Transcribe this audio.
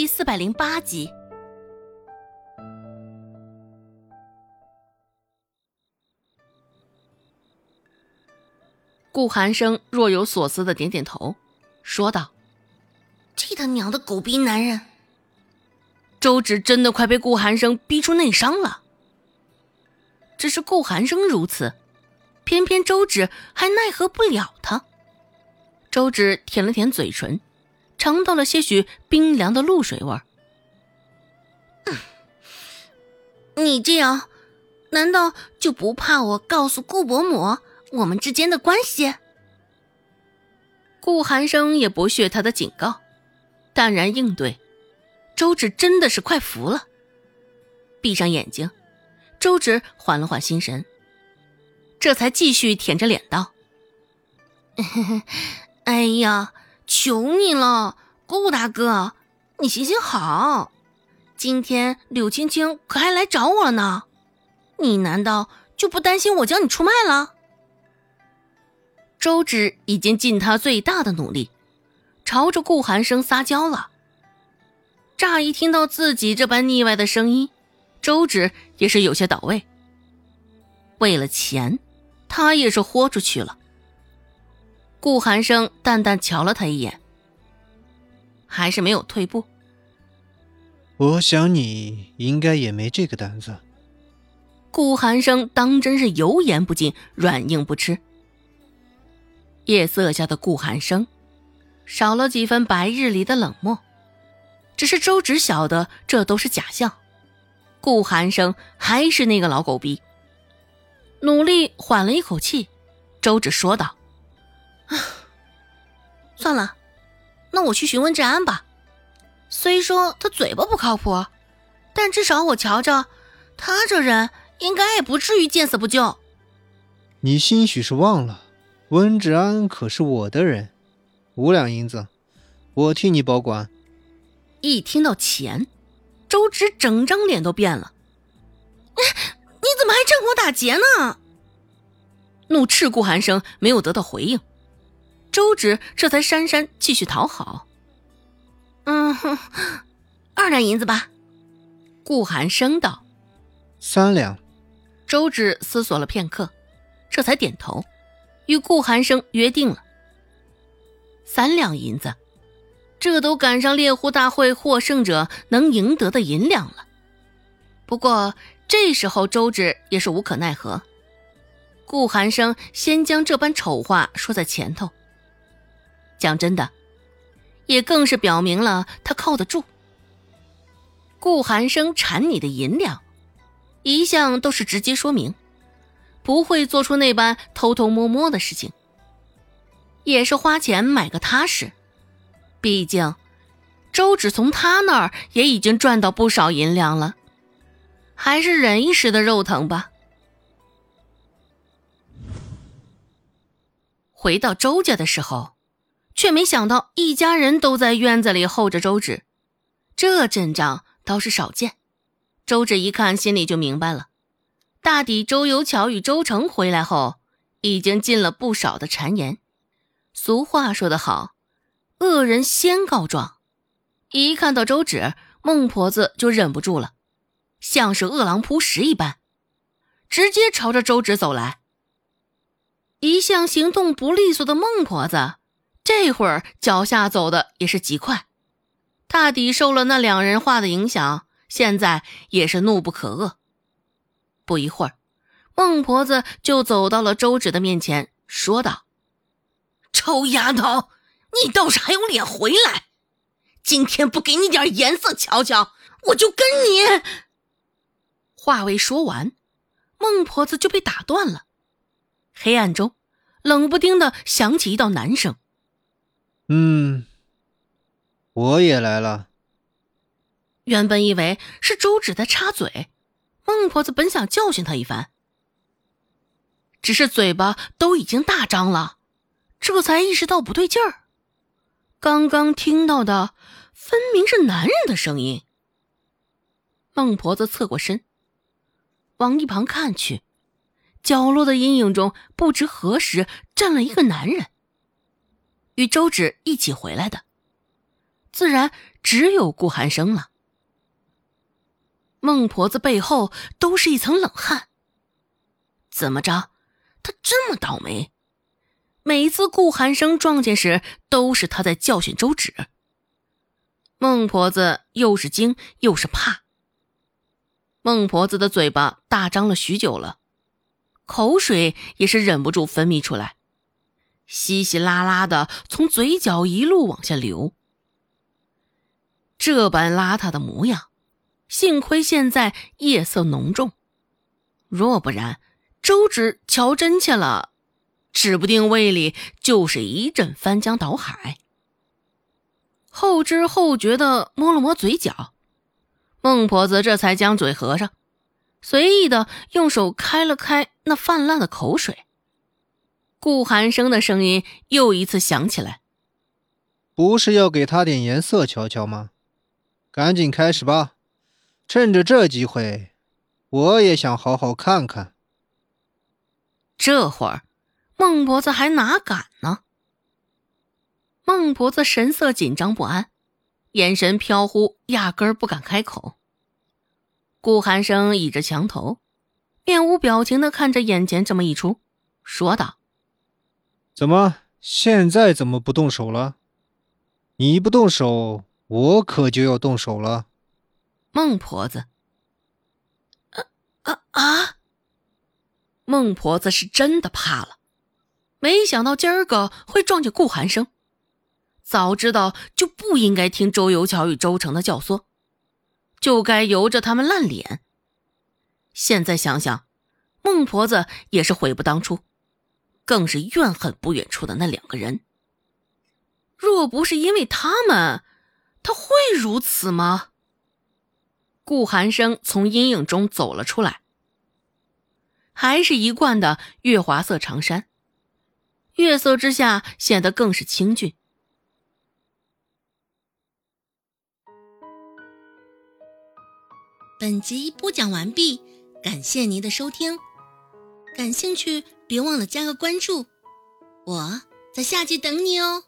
第四百零八集。顾寒生若有所思的点点头，说道：“这他娘的狗逼男人！”周芷真的快被顾寒生逼出内伤了。只是顾寒生如此，偏偏周芷还奈何不了他。周芷舔了舔嘴唇，尝到了些许冰凉的露水味儿。你这样，难道就不怕我告诉顾伯母我们之间的关系？顾寒生也不屑他的警告，淡然应对。周芷真的是快服了，闭上眼睛，周芷缓了缓心神，这才继续舔着脸道：“哎呀，求你了，顾大哥，你行行好，今天柳青青可还来找我了呢，你难道就不担心我将你出卖了？”周芷已经尽他最大的努力，朝着顾寒生撒娇了。乍一听到自己这般腻歪的声音，周芷也是有些倒胃。为了钱，他也是豁出去了。顾寒生淡淡瞧了他一眼，还是没有退步。我想你应该也没这个胆子。顾寒生当真是油盐不进，软硬不吃。夜色下的顾寒生，少了几分白日里的冷漠。只是周芷晓得这都是假象，顾寒生还是那个老狗逼。努力缓了一口气，周芷说道：“啊，算了，那我去询问治安吧。虽说他嘴巴不靠谱，但至少我瞧着，他这人应该也不至于见死不救。”你兴许是忘了，温治安可是我的人，五两银子，我替你保管。一听到钱，周芷整张脸都变了。你怎么还趁火打劫呢？怒斥顾寒生没有得到回应，周芷这才姗姗继续讨好。嗯，二两银子吧。顾寒生道。三两。周芷思索了片刻，这才点头，与顾寒生约定了三两银子。这都赶上猎户大会获胜者能赢得的银两了。不过这时候周芷也是无可奈何。顾寒生先将这般丑话说在前头，讲真的，也更是表明了他靠得住。顾寒生缠你的银两，一向都是直接说明，不会做出那般偷偷摸摸的事情，也是花钱买个踏实。毕竟，周芷从他那儿也已经赚到不少银两了，还是忍一时的肉疼吧。回到周家的时候，却没想到一家人都在院子里候着周芷，这阵仗倒是少见。周芷一看，心里就明白了，大抵周有巧与周成回来后，已经进了不少的谗言。俗话说得好。恶人先告状，一看到周芷，孟婆子就忍不住了，像是饿狼扑食一般，直接朝着周芷走来。一向行动不利索的孟婆子，这会儿脚下走的也是极快，大抵受了那两人话的影响，现在也是怒不可遏。不一会儿，孟婆子就走到了周芷的面前，说道：“臭丫头！”你倒是还有脸回来！今天不给你点颜色瞧瞧，我就跟你……话未说完，孟婆子就被打断了。黑暗中，冷不丁的响起一道男声：“嗯，我也来了。”原本以为是周芷在插嘴，孟婆子本想教训他一番，只是嘴巴都已经大张了，这才意识到不对劲儿。刚刚听到的分明是男人的声音。孟婆子侧过身，往一旁看去，角落的阴影中不知何时站了一个男人，与周芷一起回来的。自然只有顾寒生了。孟婆子背后都是一层冷汗。怎么着，他这么倒霉？每次顾寒生撞见时，都是他在教训周芷。孟婆子又是惊又是怕。孟婆子的嘴巴大张了许久了，口水也是忍不住分泌出来，稀稀拉拉的从嘴角一路往下流。这般邋遢的模样，幸亏现在夜色浓重，若不然，周芷瞧真切了，指不定胃里就是一阵翻江倒海。后知后觉的摸了摸嘴角。孟婆子这才将嘴合上，随意的用手开了开那泛滥的口水。顾寒生的声音又一次响起来：“不是要给他点颜色瞧瞧吗？赶紧开始吧，趁着这机会，我也想好好看看。”这会儿，孟婆子还哪敢呢？孟婆子神色紧张不安。眼神飘忽，压根儿不敢开口。顾寒生倚着墙头，面无表情的看着眼前这么一出，说道：“怎么现在怎么不动手了？你不动手，我可就要动手了。”孟婆子，啊啊啊！孟婆子是真的怕了，没想到今儿个会撞见顾寒生。早知道就不应该听周游桥与周成的教唆，就该由着他们烂脸。现在想想，孟婆子也是悔不当初，更是怨恨不远处的那两个人。若不是因为他们，他会如此吗？顾寒生从阴影中走了出来，还是一贯的月华色长衫，月色之下显得更是清俊。本集播讲完毕，感谢您的收听。感兴趣，别忘了加个关注，我在下集等你哦。